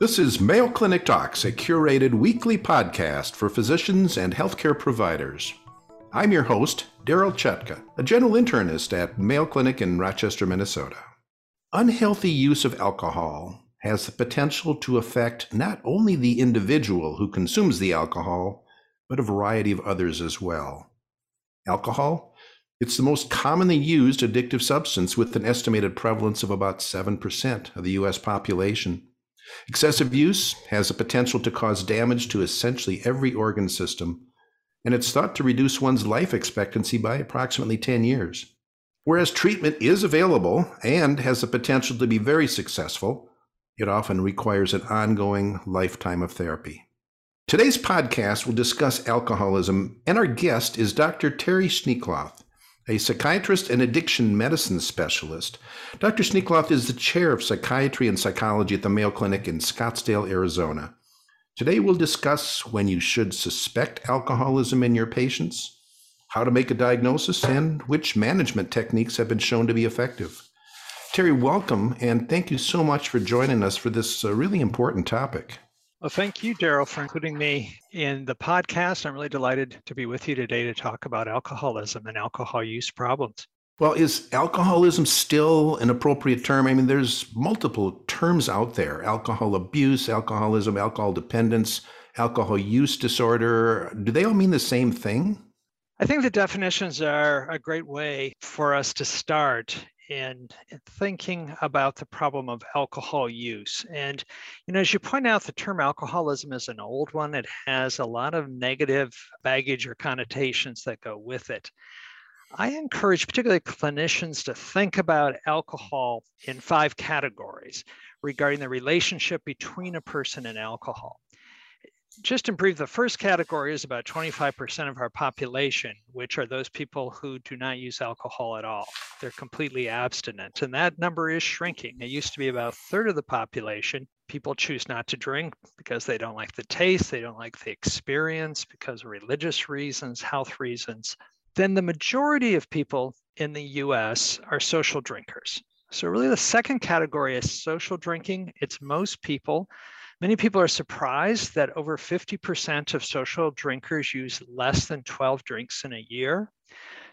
This is Mayo Clinic Talks, a curated weekly podcast for physicians and healthcare providers. I'm your host, Daryl Chutka, a general internist at Mayo Clinic in Rochester, Minnesota. Unhealthy use of alcohol has the potential to affect not only the individual who consumes the alcohol, but a variety of others as well. Alcohol? It's the most commonly used addictive substance with an estimated prevalence of about 7% of the U.S. population. Excessive use has the potential to cause damage to essentially every organ system, and it's thought to reduce one's life expectancy by approximately 10 years. Whereas treatment is available and has the potential to be very successful, it often requires an ongoing lifetime of therapy. Today's podcast will discuss alcoholism, and our guest is Dr. Terry Schneekloth a psychiatrist and addiction medicine specialist. Dr. Schneekloth is the chair of psychiatry and psychology at the Mayo Clinic in Scottsdale, Arizona. Today, we'll discuss when you should suspect alcoholism in your patients, how to make a diagnosis, and which management techniques have been shown to be effective. Terry, welcome, and thank you so much for joining us for this uh, really important topic. Well, thank you, Daryl, for including me in the podcast. I'm really delighted to be with you today to talk about alcoholism and alcohol use problems. Well, is alcoholism still an appropriate term? I mean, there's multiple terms out there alcohol abuse, alcoholism, alcohol dependence, alcohol use disorder. Do they all mean the same thing? I think the definitions are a great way for us to start in thinking about the problem of alcohol use. And, you know, as you point out, the term alcoholism is an old one. It has a lot of negative baggage or connotations that go with it. I encourage particularly clinicians to think about alcohol in five categories regarding the relationship between a person and alcohol just in brief, the first category is about 25% of our population, which are those people who do not use alcohol at all. They're completely abstinent. And that number is shrinking. It used to be about a third of the population. People choose not to drink because they don't like the taste, they don't like the experience, because of religious reasons, health reasons. Then the majority of people in the US are social drinkers. So, really, the second category is social drinking. It's most people Many people are surprised that over 50% of social drinkers use less than 12 drinks in a year.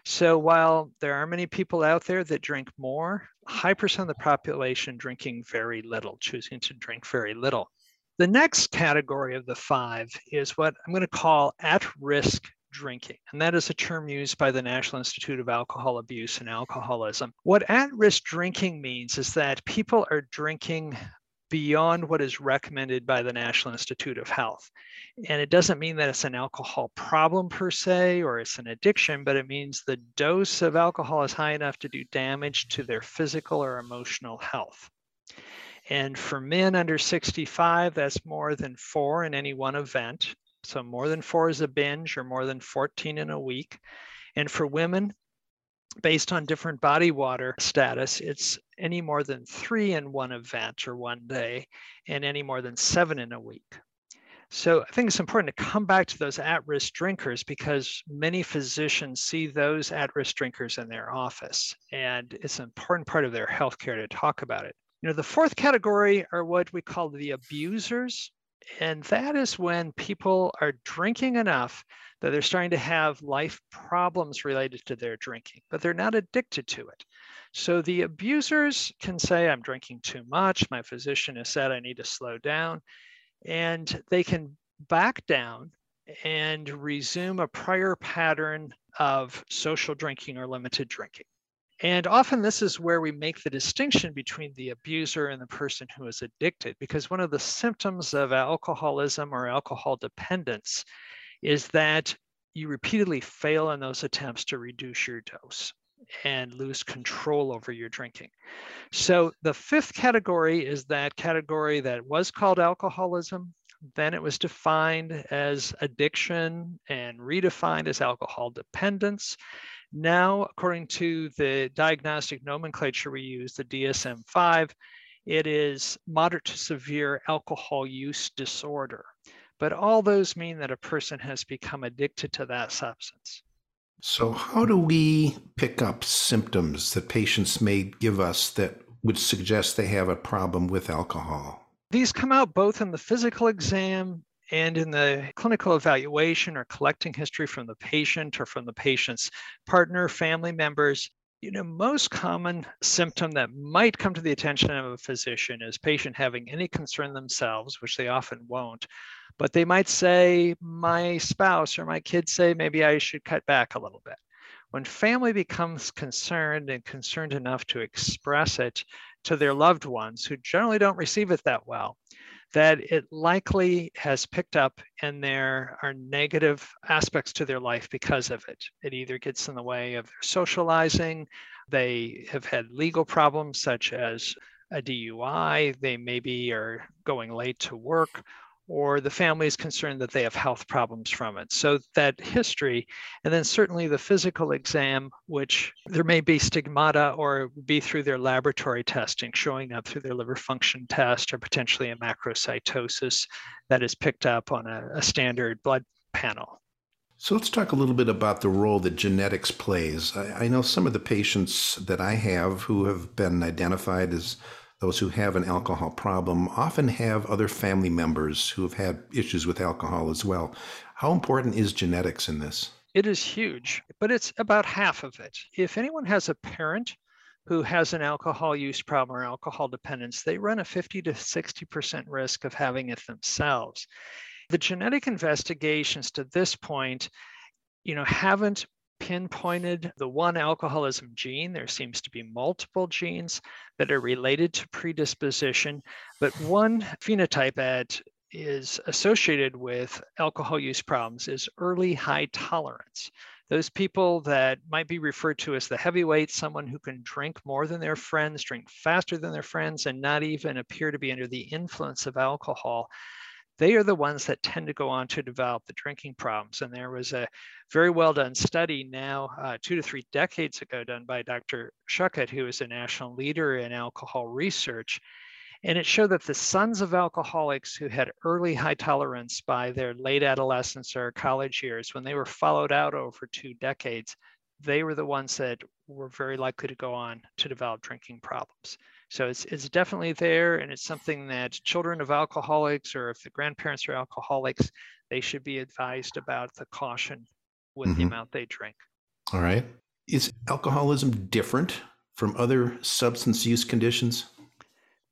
So while there are many people out there that drink more, high percent of the population drinking very little, choosing to drink very little. The next category of the five is what I'm going to call at risk drinking. And that is a term used by the National Institute of Alcohol Abuse and Alcoholism. What at risk drinking means is that people are drinking beyond what is recommended by the National Institute of Health. And it doesn't mean that it's an alcohol problem per se or it's an addiction, but it means the dose of alcohol is high enough to do damage to their physical or emotional health. And for men under 65, that's more than four in any one event. So more than four is a binge or more than 14 in a week. And for women, based on different body water status, it's any more than three in one event or one day, and any more than seven in a week. So I think it's important to come back to those at risk drinkers because many physicians see those at risk drinkers in their office, and it's an important part of their healthcare to talk about it. You know, the fourth category are what we call the abusers. And that is when people are drinking enough that they're starting to have life problems related to their drinking, but they're not addicted to it. So the abusers can say, I'm drinking too much. My physician has said I need to slow down. And they can back down and resume a prior pattern of social drinking or limited drinking. And often this is where we make the distinction between the abuser and the person who is addicted, because one of the symptoms of alcoholism or alcohol dependence is that you repeatedly fail in those attempts to reduce your dose and lose control over your drinking. So the fifth category is that category that was called alcoholism. Then it was defined as addiction and redefined as alcohol dependence. Now, according to the diagnostic nomenclature we use, the DSM 5, it is moderate to severe alcohol use disorder. But all those mean that a person has become addicted to that substance. So, how do we pick up symptoms that patients may give us that would suggest they have a problem with alcohol? These come out both in the physical exam and in the clinical evaluation or collecting history from the patient or from the patient's partner, family members. You know, most common symptom that might come to the attention of a physician is patient having any concern themselves, which they often won't, but they might say, my spouse or my kids say, maybe I should cut back a little bit. When family becomes concerned and concerned enough to express it to their loved ones who generally don't receive it that well, that it likely has picked up and there are negative aspects to their life because of it. It either gets in the way of their socializing, they have had legal problems such as a DUI, they maybe are going late to work, or the family is concerned that they have health problems from it. So that history, and then certainly the physical exam, which there may be stigmata or be through their laboratory testing, showing up through their liver function test or potentially a macrocytosis that is picked up on a, a standard blood panel. So let's talk a little bit about the role that genetics plays. I, I know some of the patients that I have who have been identified as those who have an alcohol problem often have other family members who have had issues with alcohol as well. How important is genetics in this? It is huge, but it's about half of it. If anyone has a parent who has an alcohol use problem or alcohol dependence, they run a 50 to 60% risk of having it themselves. The genetic investigations to this point, you know, haven't pinpointed the one alcoholism gene. There seems to be multiple genes that are related to predisposition, but one phenotype that is associated with alcohol use problems is early high tolerance. Those people that might be referred to as the heavyweights, someone who can drink more than their friends, drink faster than their friends, and not even appear to be under the influence of alcohol they are the ones that tend to go on to develop the drinking problems. And there was a very well done study now, uh, two to three decades ago, done by Dr. Schuckit, who is a national leader in alcohol research. And it showed that the sons of alcoholics who had early high tolerance by their late adolescence or college years, when they were followed out over two decades, they were the ones that were very likely to go on to develop drinking problems. So it's, it's definitely there, and it's something that children of alcoholics or if the grandparents are alcoholics, they should be advised about the caution with mm-hmm. the amount they drink. All right. Is alcoholism different from other substance use conditions?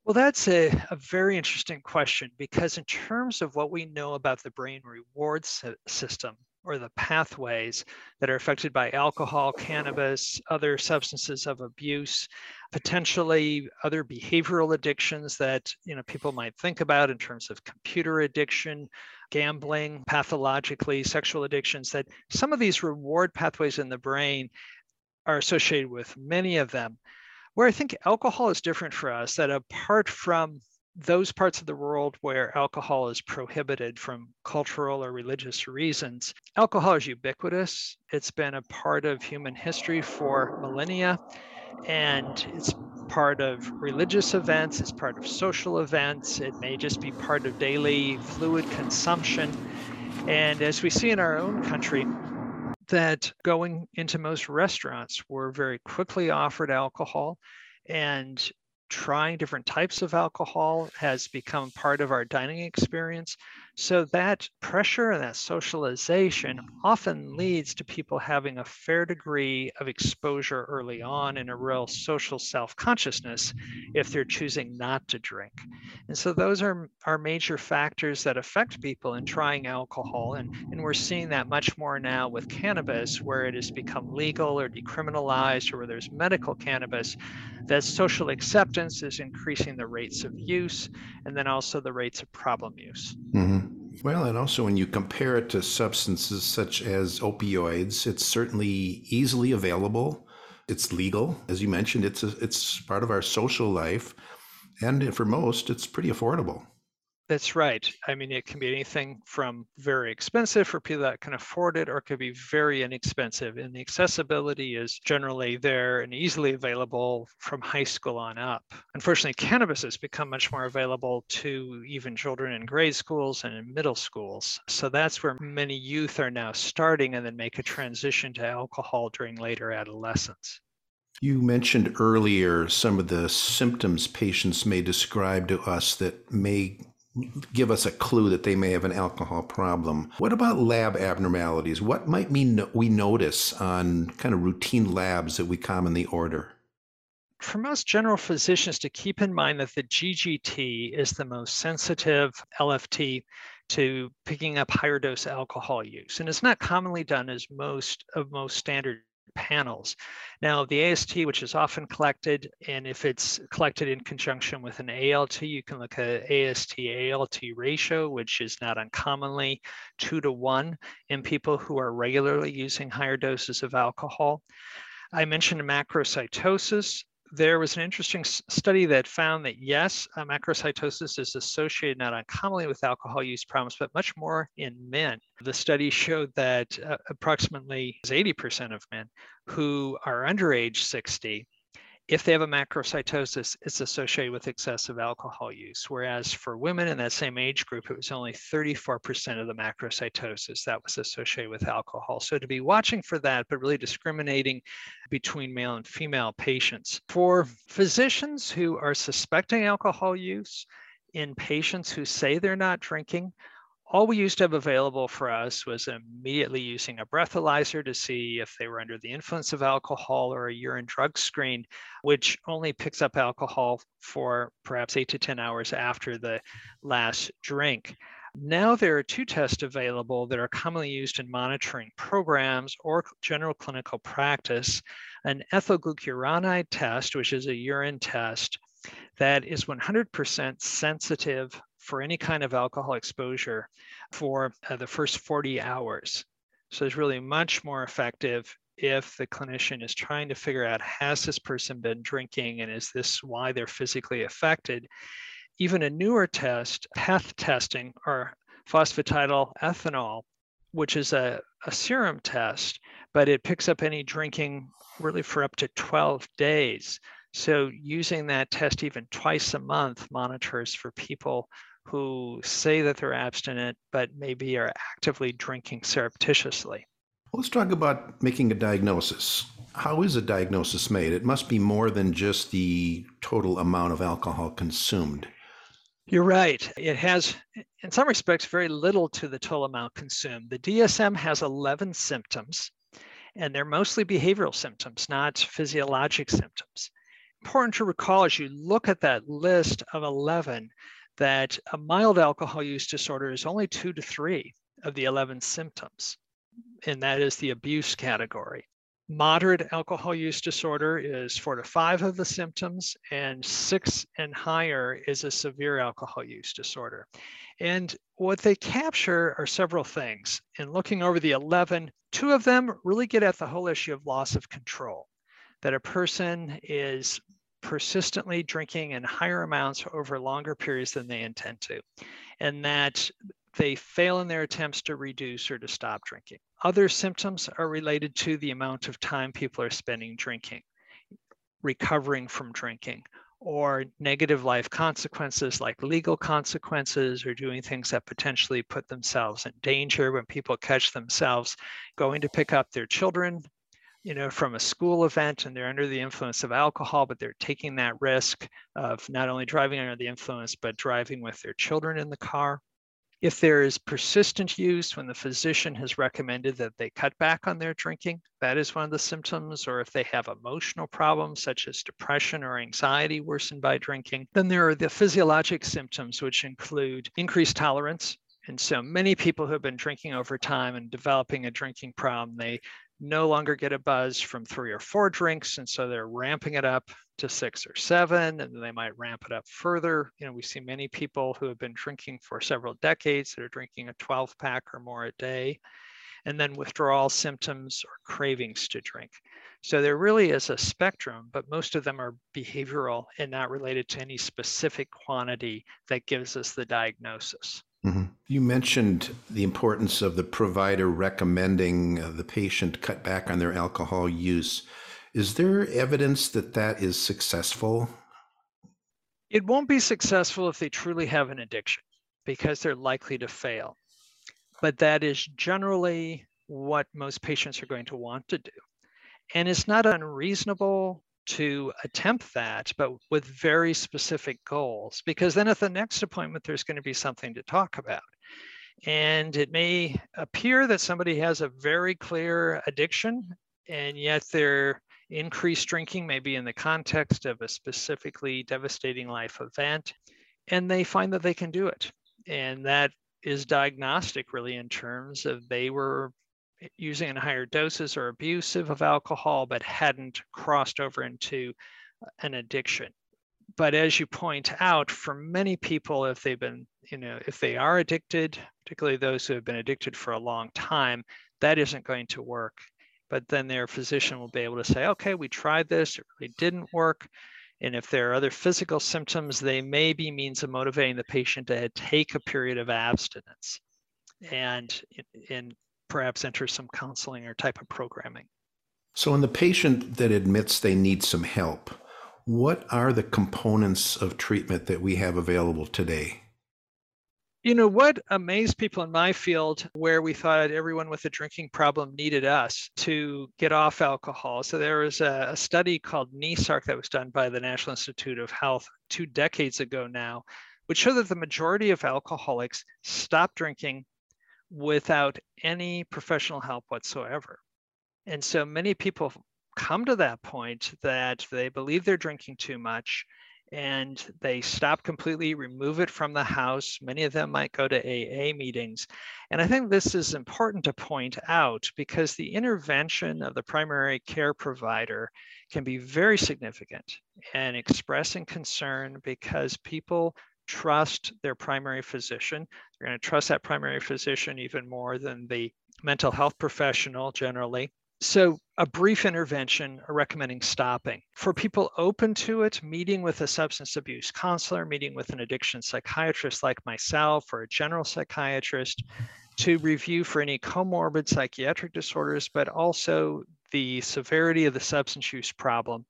Well, that's a, a very interesting question because, in terms of what we know about the brain reward system, or the pathways that are affected by alcohol, cannabis, other substances of abuse, potentially other behavioral addictions that you know people might think about in terms of computer addiction, gambling, pathologically sexual addictions that some of these reward pathways in the brain are associated with many of them. Where I think alcohol is different for us that apart from those parts of the world where alcohol is prohibited from cultural or religious reasons, alcohol is ubiquitous. It's been a part of human history for millennia, and it's part of religious events, it's part of social events, it may just be part of daily fluid consumption. And as we see in our own country, that going into most restaurants, we're very quickly offered alcohol. And trying different types of alcohol has become part of our dining experience. So that pressure and that socialization often leads to people having a fair degree of exposure early on and a real social self-consciousness if they're choosing not to drink. And so those are, are major factors that affect people in trying alcohol. And, and we're seeing that much more now with cannabis, where it has become legal or decriminalized, or where there's medical cannabis, that social acceptance is increasing the rates of use and then also the rates of problem use. Mm-hmm. Well, and also when you compare it to substances such as opioids, it's certainly easily available. It's legal, as you mentioned. It's a, it's part of our social life, and for most, it's pretty affordable. That's right. I mean, it can be anything from very expensive for people that can afford it, or it could be very inexpensive. And the accessibility is generally there and easily available from high school on up. Unfortunately, cannabis has become much more available to even children in grade schools and in middle schools. So that's where many youth are now starting and then make a transition to alcohol during later adolescence. You mentioned earlier some of the symptoms patients may describe to us that may give us a clue that they may have an alcohol problem. What about lab abnormalities? What might we, we notice on kind of routine labs that we commonly order? For most general physicians to keep in mind that the GGT is the most sensitive LFT to picking up higher dose alcohol use. And it's not commonly done as most of most standard panels. Now, the AST, which is often collected, and if it's collected in conjunction with an ALT, you can look at AST ALT ratio, which is not uncommonly two to one in people who are regularly using higher doses of alcohol. I mentioned macrocytosis there was an interesting study that found that yes, uh, macrocytosis is associated not uncommonly with alcohol use problems, but much more in men. The study showed that uh, approximately 80% of men who are under age 60 if they have a macrocytosis, it's associated with excessive alcohol use. Whereas for women in that same age group, it was only 34% of the macrocytosis that was associated with alcohol. So to be watching for that, but really discriminating between male and female patients. For physicians who are suspecting alcohol use, in patients who say they're not drinking, all we used to have available for us was immediately using a breathalyzer to see if they were under the influence of alcohol or a urine drug screen, which only picks up alcohol for perhaps eight to 10 hours after the last drink. Now there are two tests available that are commonly used in monitoring programs or general clinical practice. An ethylglucuronide test, which is a urine test that is 100% sensitive for any kind of alcohol exposure for uh, the first 40 hours. So it's really much more effective if the clinician is trying to figure out has this person been drinking and is this why they're physically affected. Even a newer test, PEth testing or phosphatidyl ethanol, which is a, a serum test, but it picks up any drinking really for up to 12 days. So using that test even twice a month monitors for people who say that they're abstinent, but maybe are actively drinking surreptitiously. Let's talk about making a diagnosis. How is a diagnosis made? It must be more than just the total amount of alcohol consumed. You're right. It has, in some respects, very little to the total amount consumed. The DSM has 11 symptoms, and they're mostly behavioral symptoms, not physiologic symptoms. Important to recall as you look at that list of 11 that a mild alcohol use disorder is only two to three of the 11 symptoms, and that is the abuse category. Moderate alcohol use disorder is four to five of the symptoms, and six and higher is a severe alcohol use disorder. And what they capture are several things. In looking over the 11, two of them really get at the whole issue of loss of control, that a person is persistently drinking in higher amounts over longer periods than they intend to, and that they fail in their attempts to reduce or to stop drinking. Other symptoms are related to the amount of time people are spending drinking, recovering from drinking, or negative life consequences like legal consequences or doing things that potentially put themselves in danger when people catch themselves going to pick up their children you know, from a school event and they're under the influence of alcohol, but they're taking that risk of not only driving under the influence, but driving with their children in the car. If there is persistent use when the physician has recommended that they cut back on their drinking, that is one of the symptoms. Or if they have emotional problems such as depression or anxiety worsened by drinking, then there are the physiologic symptoms, which include increased tolerance. And so many people who have been drinking over time and developing a drinking problem, they no longer get a buzz from three or four drinks. And so they're ramping it up to six or seven, and then they might ramp it up further. You know, we see many people who have been drinking for several decades that are drinking a 12 pack or more a day, and then withdrawal symptoms or cravings to drink. So there really is a spectrum, but most of them are behavioral and not related to any specific quantity that gives us the diagnosis. Mm-hmm. You mentioned the importance of the provider recommending uh, the patient cut back on their alcohol use. Is there evidence that that is successful? It won't be successful if they truly have an addiction because they're likely to fail. But that is generally what most patients are going to want to do. And it's not unreasonable to attempt that, but with very specific goals, because then at the next appointment, there's going to be something to talk about. And it may appear that somebody has a very clear addiction, and yet their increased drinking may be in the context of a specifically devastating life event, and they find that they can do it. And that is diagnostic, really, in terms of they were using in higher doses or abusive of alcohol, but hadn't crossed over into uh, an addiction. But as you point out, for many people, if they've been, you know, if they are addicted, particularly those who have been addicted for a long time, that isn't going to work. But then their physician will be able to say, okay, we tried this, it really didn't work. And if there are other physical symptoms, they may be means of motivating the patient to take a period of abstinence. And in perhaps enter some counseling or type of programming. So, in the patient that admits they need some help, what are the components of treatment that we have available today? You know, what amazed people in my field, where we thought everyone with a drinking problem needed us to get off alcohol. So, there was a, a study called NESARC that was done by the National Institute of Health two decades ago now, which showed that the majority of alcoholics stopped drinking without any professional help whatsoever. And so many people come to that point that they believe they're drinking too much and they stop completely, remove it from the house. Many of them might go to AA meetings. And I think this is important to point out because the intervention of the primary care provider can be very significant and expressing concern because people trust their primary physician. They're going to trust that primary physician even more than the mental health professional generally. So, a brief intervention recommending stopping. For people open to it, meeting with a substance abuse counselor, meeting with an addiction psychiatrist like myself or a general psychiatrist to review for any comorbid psychiatric disorders, but also the severity of the substance use problem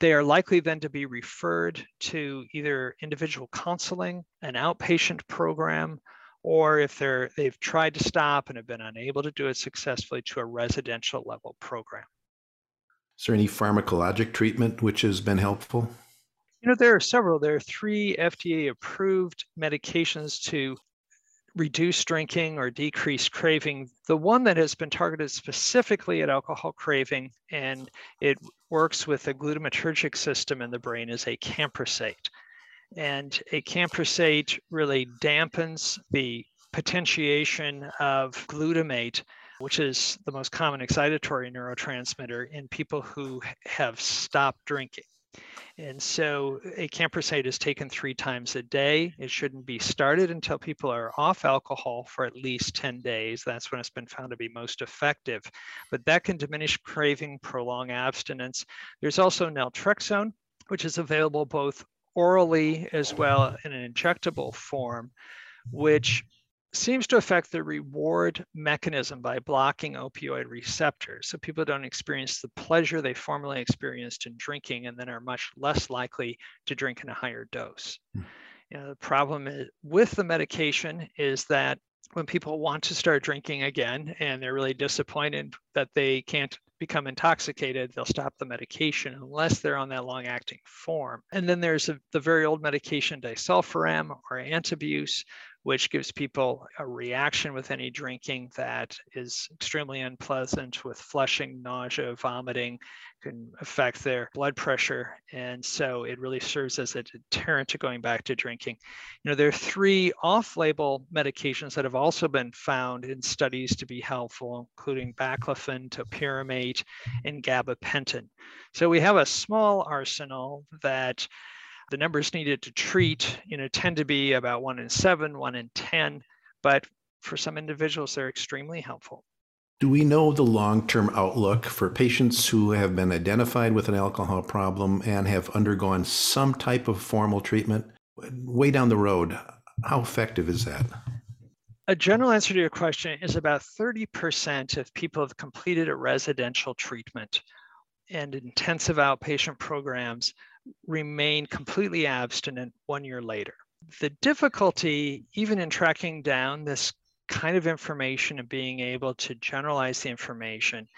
they are likely then to be referred to either individual counseling, an outpatient program, or if they're they've tried to stop and have been unable to do it successfully to a residential level program. Is there any pharmacologic treatment which has been helpful? You know, there are several. There are three FDA approved medications to reduce drinking or decrease craving. The one that has been targeted specifically at alcohol craving and it works with the glutamatergic system in the brain is acamprosate. And acamprosate really dampens the potentiation of glutamate, which is the most common excitatory neurotransmitter in people who have stopped drinking. And so a acamprosate is taken three times a day. It shouldn't be started until people are off alcohol for at least 10 days. That's when it's been found to be most effective. But that can diminish craving, prolong abstinence. There's also naltrexone, which is available both orally as well in an injectable form, which seems to affect the reward mechanism by blocking opioid receptors. So people don't experience the pleasure they formerly experienced in drinking and then are much less likely to drink in a higher dose. Mm. You know, the problem is, with the medication is that when people want to start drinking again and they're really disappointed that they can't become intoxicated, they'll stop the medication unless they're on that long acting form. And then there's a, the very old medication disulfiram or antabuse, which gives people a reaction with any drinking that is extremely unpleasant with flushing, nausea, vomiting, can affect their blood pressure. And so it really serves as a deterrent to going back to drinking. You know, there are three off label medications that have also been found in studies to be helpful, including baclofen, topiramate, and gabapentin. So we have a small arsenal that the numbers needed to treat, you know, tend to be about one in seven, one in 10, but for some individuals, they're extremely helpful. Do we know the long term outlook for patients who have been identified with an alcohol problem and have undergone some type of formal treatment? Way down the road, how effective is that? A general answer to your question is about 30% of people have completed a residential treatment and intensive outpatient programs remain completely abstinent one year later. The difficulty, even in tracking down this kind of information and being able to generalize the information,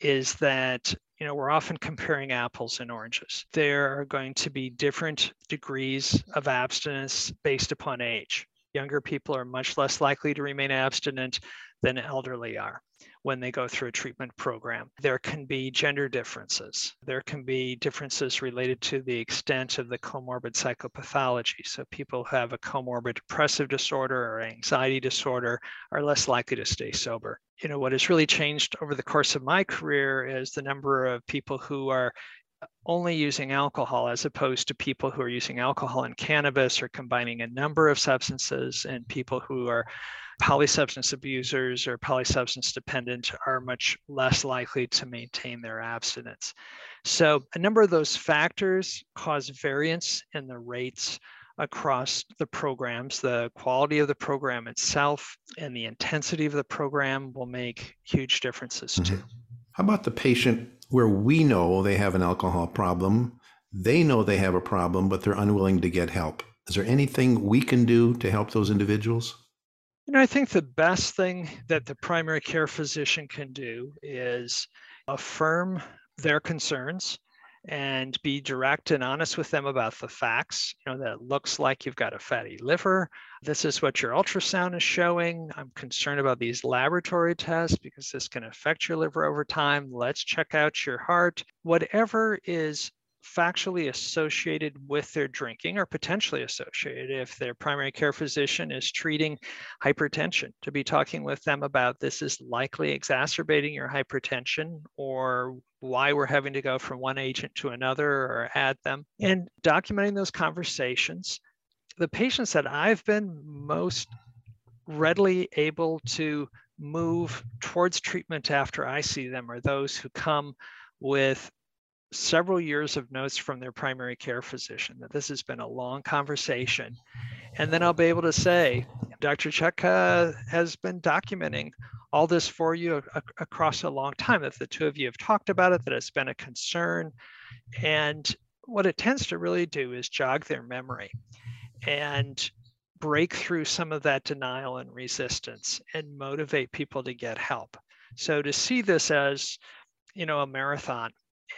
is that you know, we're often comparing apples and oranges. There are going to be different degrees of abstinence based upon age. Younger people are much less likely to remain abstinent than elderly are when they go through a treatment program. There can be gender differences. There can be differences related to the extent of the comorbid psychopathology. So people who have a comorbid depressive disorder or anxiety disorder are less likely to stay sober. You know, what has really changed over the course of my career is the number of people who are only using alcohol as opposed to people who are using alcohol and cannabis or combining a number of substances and people who are polysubstance abusers or polysubstance dependent are much less likely to maintain their abstinence. So, a number of those factors cause variance in the rates across the programs. The quality of the program itself and the intensity of the program will make huge differences mm-hmm. too. How about the patient where we know they have an alcohol problem? They know they have a problem, but they're unwilling to get help. Is there anything we can do to help those individuals? You know, I think the best thing that the primary care physician can do is affirm their concerns and be direct and honest with them about the facts. You know, that looks like you've got a fatty liver. This is what your ultrasound is showing. I'm concerned about these laboratory tests because this can affect your liver over time. Let's check out your heart. Whatever is factually associated with their drinking or potentially associated if their primary care physician is treating hypertension to be talking with them about this is likely exacerbating your hypertension or why we're having to go from one agent to another or add them and documenting those conversations the patients that i've been most readily able to move towards treatment after i see them are those who come with several years of notes from their primary care physician that this has been a long conversation. And then I'll be able to say, Dr. Chutka uh, has been documenting all this for you a- across a long time, that the two of you have talked about it, that it's been a concern. And what it tends to really do is jog their memory and break through some of that denial and resistance and motivate people to get help. So to see this as, you know, a marathon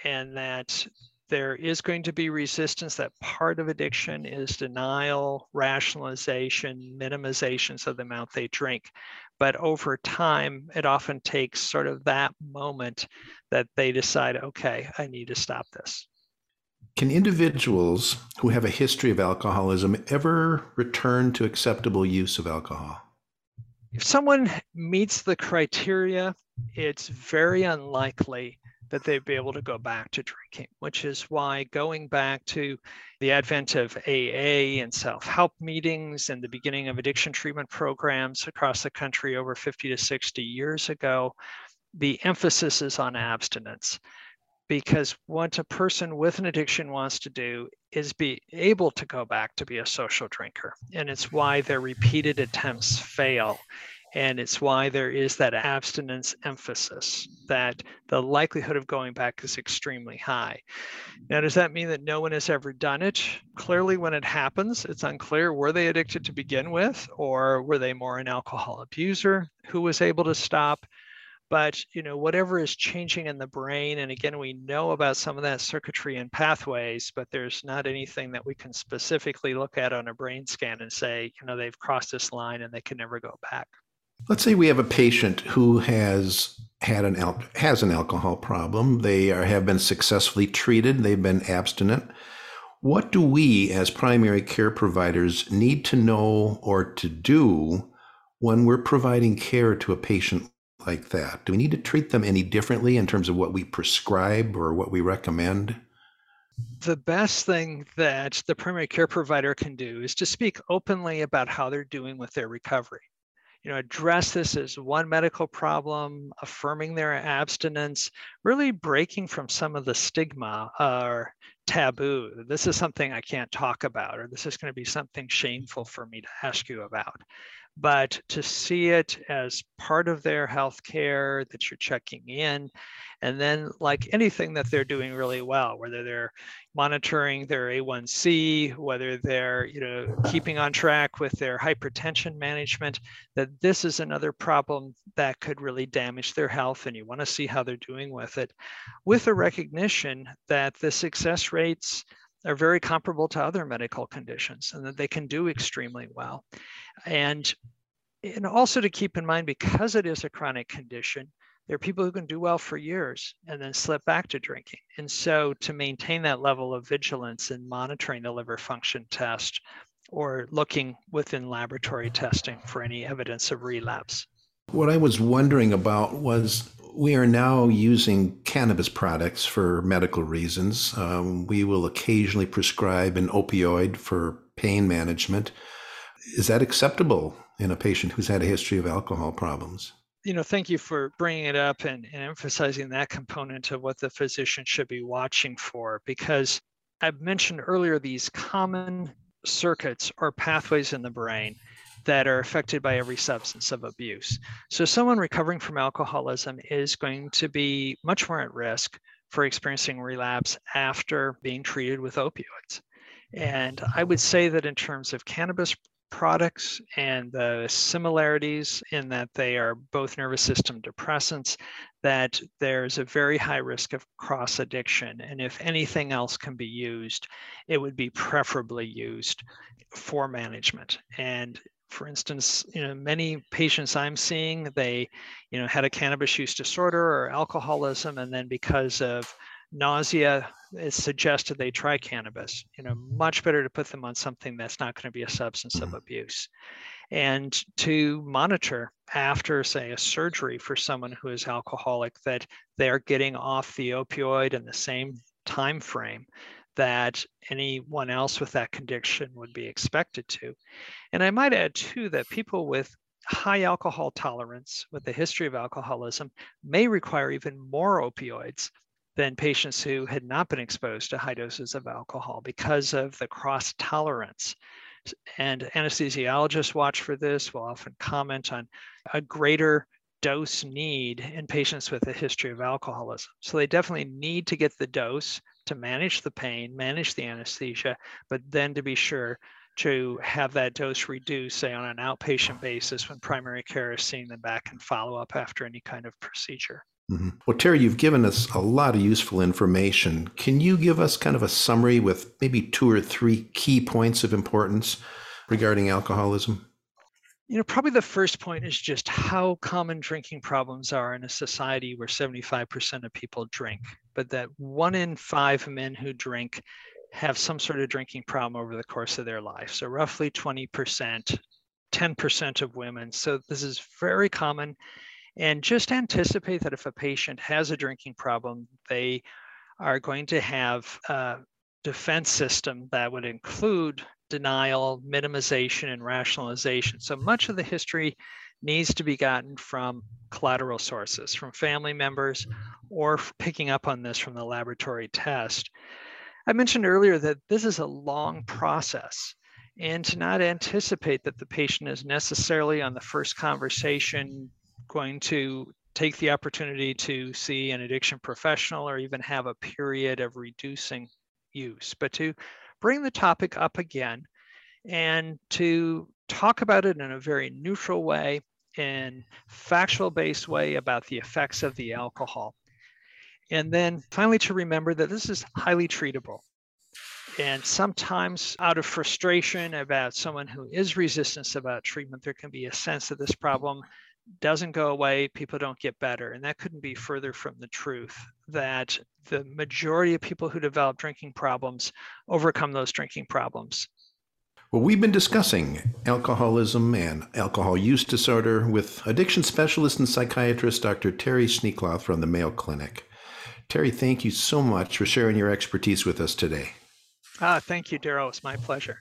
and that there is going to be resistance that part of addiction is denial rationalization minimizations of the amount they drink. But over time it often takes sort of that moment that they decide okay i need to stop this. Can individuals who have a history of alcoholism ever return to acceptable use of alcohol? If someone meets the criteria it's very unlikely that they'd be able to go back to drinking, which is why going back to the advent of AA and self help meetings and the beginning of addiction treatment programs across the country over 50 to 60 years ago, the emphasis is on abstinence. Because what a person with an addiction wants to do is be able to go back to be a social drinker. And it's why their repeated attempts fail and it's why there is that abstinence emphasis that the likelihood of going back is extremely high. Now, does that mean that no one has ever done it? Clearly, when it happens, it's unclear were they addicted to begin with, or were they more an alcohol abuser who was able to stop? But you know, whatever is changing in the brain, and again, we know about some of that circuitry and pathways, but there's not anything that we can specifically look at on a brain scan and say, you know, they've crossed this line and they can never go back. Let's say we have a patient who has had an al- has an alcohol problem. They are, have been successfully treated. They've been abstinent. What do we, as primary care providers, need to know or to do when we're providing care to a patient like that? Do we need to treat them any differently in terms of what we prescribe or what we recommend? The best thing that the primary care provider can do is to speak openly about how they're doing with their recovery you know, address this as one medical problem, affirming their abstinence, really breaking from some of the stigma or taboo. This is something I can't talk about, or this is going to be something mm-hmm. shameful for me to ask you about. But to see it as part of their health care that you're checking in and then like anything that they're doing really well whether they're monitoring their a1c whether they're you know keeping on track with their hypertension management that this is another problem that could really damage their health and you want to see how they're doing with it with a recognition that the success rates are very comparable to other medical conditions and that they can do extremely well. And, and also to keep in mind, because it is a chronic condition, there are people who can do well for years and then slip back to drinking. And so to maintain that level of vigilance and monitoring the liver function test or looking within laboratory testing for any evidence of relapse. What I was wondering about was we are now using cannabis products for medical reasons. Um, we will occasionally prescribe an opioid for pain management. Is that acceptable in a patient who's had a history of alcohol problems? You know, thank you for bringing it up and, and emphasizing that component of what the physician should be watching for because I've mentioned earlier these common circuits or pathways in the brain that are affected by every substance of abuse. So, someone recovering from alcoholism is going to be much more at risk for experiencing relapse after being treated with opioids. And I would say that in terms of cannabis products and the similarities in that they are both nervous system depressants, that there's a very high risk of cross addiction. And if anything else can be used, it would be preferably used for management. And for instance, you know, many patients I'm seeing, they, you know, had a cannabis use disorder or alcoholism, and then because of nausea, it's suggested they try cannabis. You know, much better to put them on something that's not going to be a substance of mm-hmm. abuse. And to monitor after, say, a surgery for someone who is alcoholic that they are getting off the opioid in the same time frame that anyone else with that condition would be expected to. And I might add too that people with high alcohol tolerance with a history of alcoholism may require even more opioids than patients who had not been exposed to high doses of alcohol because of the cross tolerance. And anesthesiologists watch for this, will often comment on a greater dose need in patients with a history of alcoholism. So they definitely need to get the dose to manage the pain, manage the anesthesia, but then to be sure to have that dose reduced, say on an outpatient basis when primary care is seeing them back and follow up after any kind of procedure. Mm-hmm. Well, Terry, you've given us a lot of useful information. Can you give us kind of a summary with maybe two or three key points of importance regarding alcoholism? You know, probably the first point is just how common drinking problems are in a society where 75% of people drink, but that one in five men who drink have some sort of drinking problem over the course of their life. So, roughly 20%, 10% of women. So, this is very common. And just anticipate that if a patient has a drinking problem, they are going to have a defense system that would include denial, minimization, and rationalization. So much of the history needs to be gotten from collateral sources, from family members, or picking up on this from the laboratory test. I mentioned earlier that this is a long process and to not anticipate that the patient is necessarily on the first conversation going to take the opportunity to see an addiction professional or even have a period of reducing use, but to bring the topic up again and to talk about it in a very neutral way in factual based way about the effects of the alcohol. And then finally to remember that this is highly treatable. And sometimes out of frustration about someone who is resistant about treatment, there can be a sense that this problem doesn't go away, people don't get better. And that couldn't be further from the truth that the majority of people who develop drinking problems overcome those drinking problems. Well, we've been discussing alcoholism and alcohol use disorder with addiction specialist and psychiatrist Dr. Terry Schneekloth from the Mayo Clinic. Terry, thank you so much for sharing your expertise with us today. Ah, thank you, Daryl. It's my pleasure.